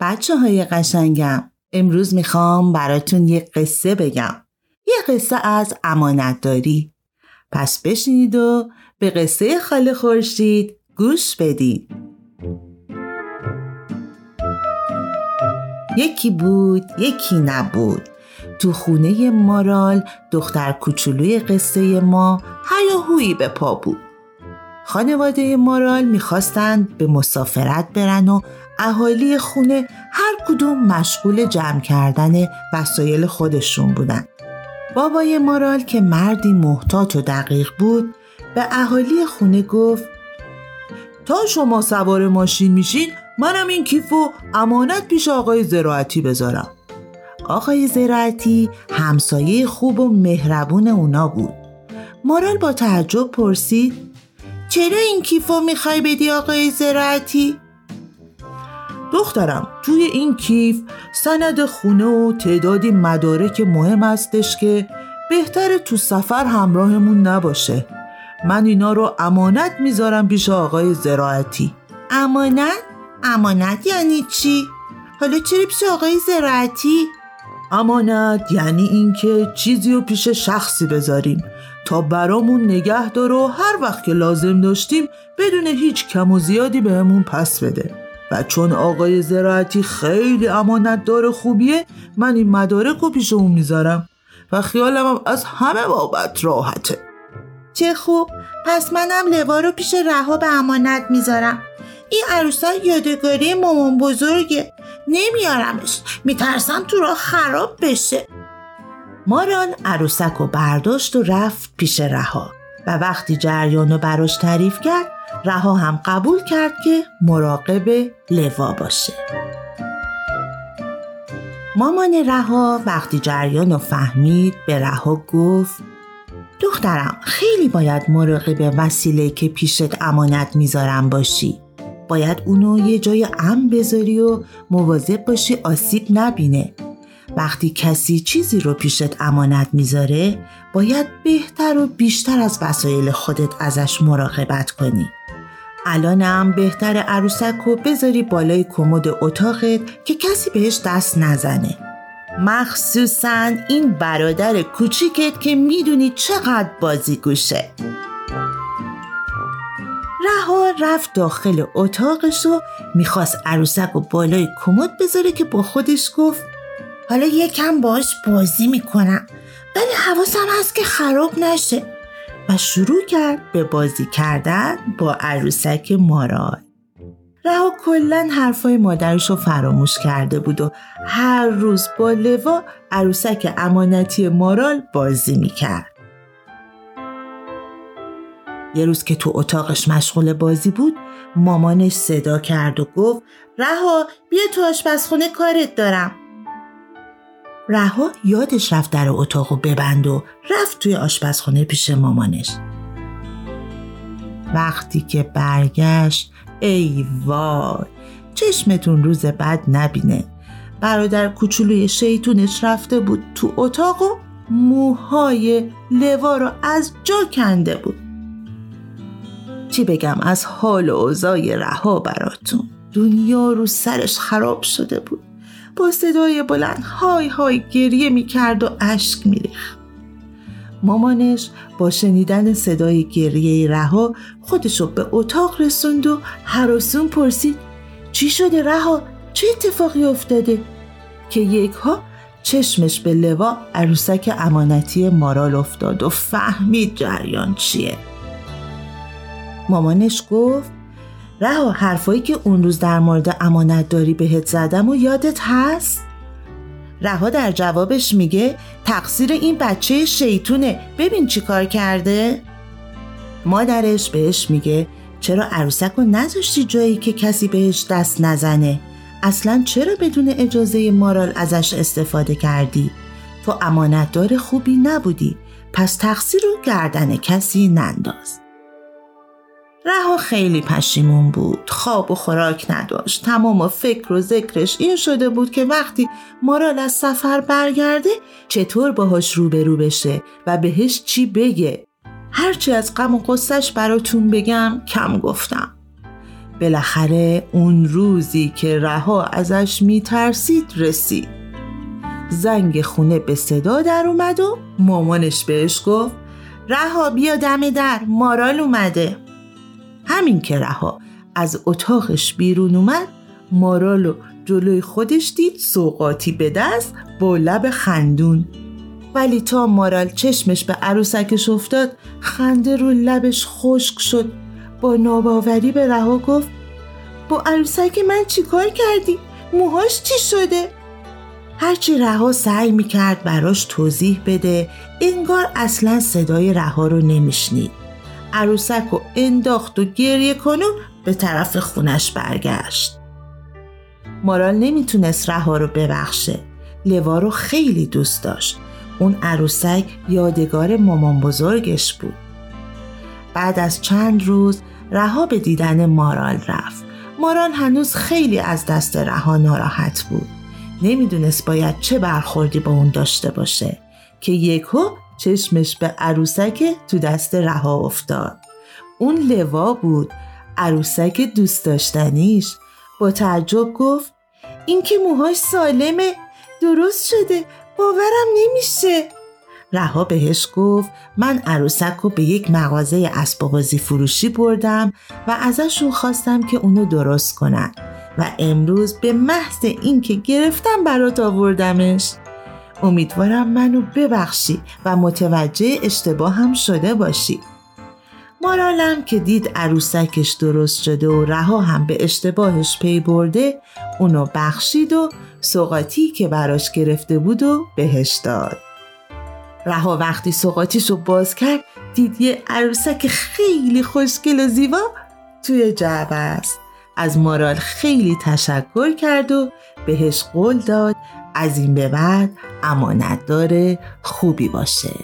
بچه های قشنگم امروز می‌خوام براتون یه قصه بگم. یه قصه از امانتداری. پس بشینید و به قصه خاله خورشید گوش بدید. یکی بود یکی نبود. تو خونه مارال دختر کوچولوی قصه ما هیاهویی به پا بود. خانواده مارال می‌خواستند به مسافرت برن و اهالی خونه هر کدوم مشغول جمع کردن وسایل خودشون بودن. بابای مارال که مردی محتاط و دقیق بود به اهالی خونه گفت تا شما سوار ماشین میشین منم این کیف و امانت پیش آقای زراعتی بذارم. آقای زراعتی همسایه خوب و مهربون اونا بود. مارال با تعجب پرسید چرا این کیفو می‌خوای بدی آقای زراعتی؟ دخترم توی این کیف سند خونه و تعدادی مدارک مهم هستش که بهتر تو سفر همراهمون نباشه من اینا رو امانت می‌ذارم پیش آقای زراعتی امانت؟ امانت یعنی چی؟ حالا چرا پیش آقای زراعتی؟ امانت یعنی اینکه چیزی رو پیش شخصی بذاریم تا برامون نگه داره و هر وقت که لازم داشتیم بدون هیچ کم و زیادی بهمون پس بده. و چون آقای زراعتی خیلی امانت داره خوبیه من این مدارک رو پیش اون می‌ذارم و خیالم هم از همه بابت راحته. چه خوب. پس منم لوا رو پیش رها به امانت می‌ذارم. این عروسا یادگاری مامان بزرگه. نمیارمش. میترسم تو راه خراب بشه. مارال عروسک و برداشت و رفت پیش رها. و وقتی جریان رو براش تعریف کرد رها هم قبول کرد که مراقب لوا باشه. مامان رها وقتی جریان رو فهمید به رها گفت دخترم خیلی باید مراقب وسیله که پیشت امانت می‌ذارم باشی. باید اونو یه جای امن بذاری و مواظب باشی آسیب نبینه. وقتی کسی چیزی رو پیشت امانت می‌ذاره باید بهتر و بیشتر از وسایل خودت ازش مراقبت کنی. الانم بهتر عروسک رو بذاری بالای کمد اتاقت که کسی بهش دست نزنه. مخصوصا این برادر کوچیکت که می‌دونی چقدر بازی گوشه رها رفت داخل اتاقش و می‌خواست عروسک و بالای کمد بذاره که با خودش گفت حالا یکم باش بازی می‌کنم. ولی حواسم هست که خراب نشه. و شروع کرد به بازی کردن با عروسک مارال. رها کلا حرفای مادرش رو فراموش کرده بود و هر روز با لوا عروسک امانتی مارال بازی می‌کرد. یه روز که تو اتاقش مشغول بازی بود مامانش صدا کرد و گفت رها بیا تو آشپزخونه کارت دارم. رها یادش رفت در اتاق و ببند و رفت توی آشپزخونه پیش مامانش. وقتی که برگشت ای وای چشمتون روز بد نبینه. برادر کوچولوی شیطونش رفته بود تو اتاق و موهای لوا رو از جا کنده بود. چی بگم از حال و اوضاع رها براتون. دنیا رو سرش خراب شده بود. با صدای بلند های های گریه می کرد و اشک می مامانش با شنیدن صدای گریه رها خودشو به اتاق رسوند و حراسون پرسید چی شده رها؟ چه اتفاقی افتاده؟ که یک ها چشمش به لوا عروسک امانتی مارال افتاد و فهمید جریان چیه مامانش گفت رها حرفایی که اون روز در مورد امانت داری بهت زدم و یادت هست؟ رها در جوابش میگه تقصیر این بچه شیطونه ببین چی کار کرده؟ مادرش بهش میگه چرا عروسک رو نذاشتی جایی که کسی بهش دست نزنه؟ اصلا چرا بدون اجازه مارال ازش استفاده کردی؟ تو امانتدار خوبی نبودی پس تقصیر رو گردن کسی ننداز. رها خیلی پشیمون بود. خواب و خوراک نداشت. تمام فکر و ذکرش این شده بود که وقتی مارال از سفر برگرده چطور باهاش روبرو بشه و بهش چی بگه؟ هرچی از غم و قصهش براتون بگم کم گفتم. بالاخره اون روزی که رها ازش میترسید رسید. زنگ خونه به صدا در اومد و مامانش بهش گفت رها بیا دم در مارال اومده. همین که رها از اتاقش بیرون اومد مارالو جلوی خودش دید سوقاتی به دست با لب خندون ولی تا مارال چشمش به عروسکش افتاد خنده رو لبش خشک شد با ناباوری به رها گفت با عروسک من چیکار کردی؟ موهاش چی شده؟ هرچی رها سعی می‌کرد براش توضیح بده انگار اصلا صدای رها رو نمیشنید عروسک رو انداخت و گریه کنون به طرف خونش برگشت. مارال نمی‌تونست رها رو ببخشه. لوا رو خیلی دوست داشت. اون عروسک یادگار مامان بزرگش بود. بعد از چند روز رها به دیدن مارال رفت. مارال هنوز خیلی از دست رها ناراحت بود. نمی‌دونست باید چه برخوردی با اون داشته باشه. که یکو چشمش به عروسک تو دست رها افتاد. اون لوا بود. عروسک دوست داشتنیش. با تعجب گفت این که موهاش سالمه. درست شده. باورم نمیشه. رها بهش گفت من عروسک رو به یک مغازه اسباب فروشی بردم و ازشون خواستم که اونو درست کنن و امروز به محض اینکه گرفتم برات آوردمش. امیدوارم منو ببخشی و متوجه اشتباه هم شده باشی. مارالم که دید عروسکش درست شده و رها هم به اشتباهش پی برده اونو بخشید و سوقاتی که براش گرفته بود و بهش داد. رها وقتی سوقاتیش رو باز کرد دید یه عروسک خیلی خوشگل و زیبا توی جعبه است. از مارال خیلی تشکر کرد و بهش قول داد از این به بعد امانتدار خوبی باشه.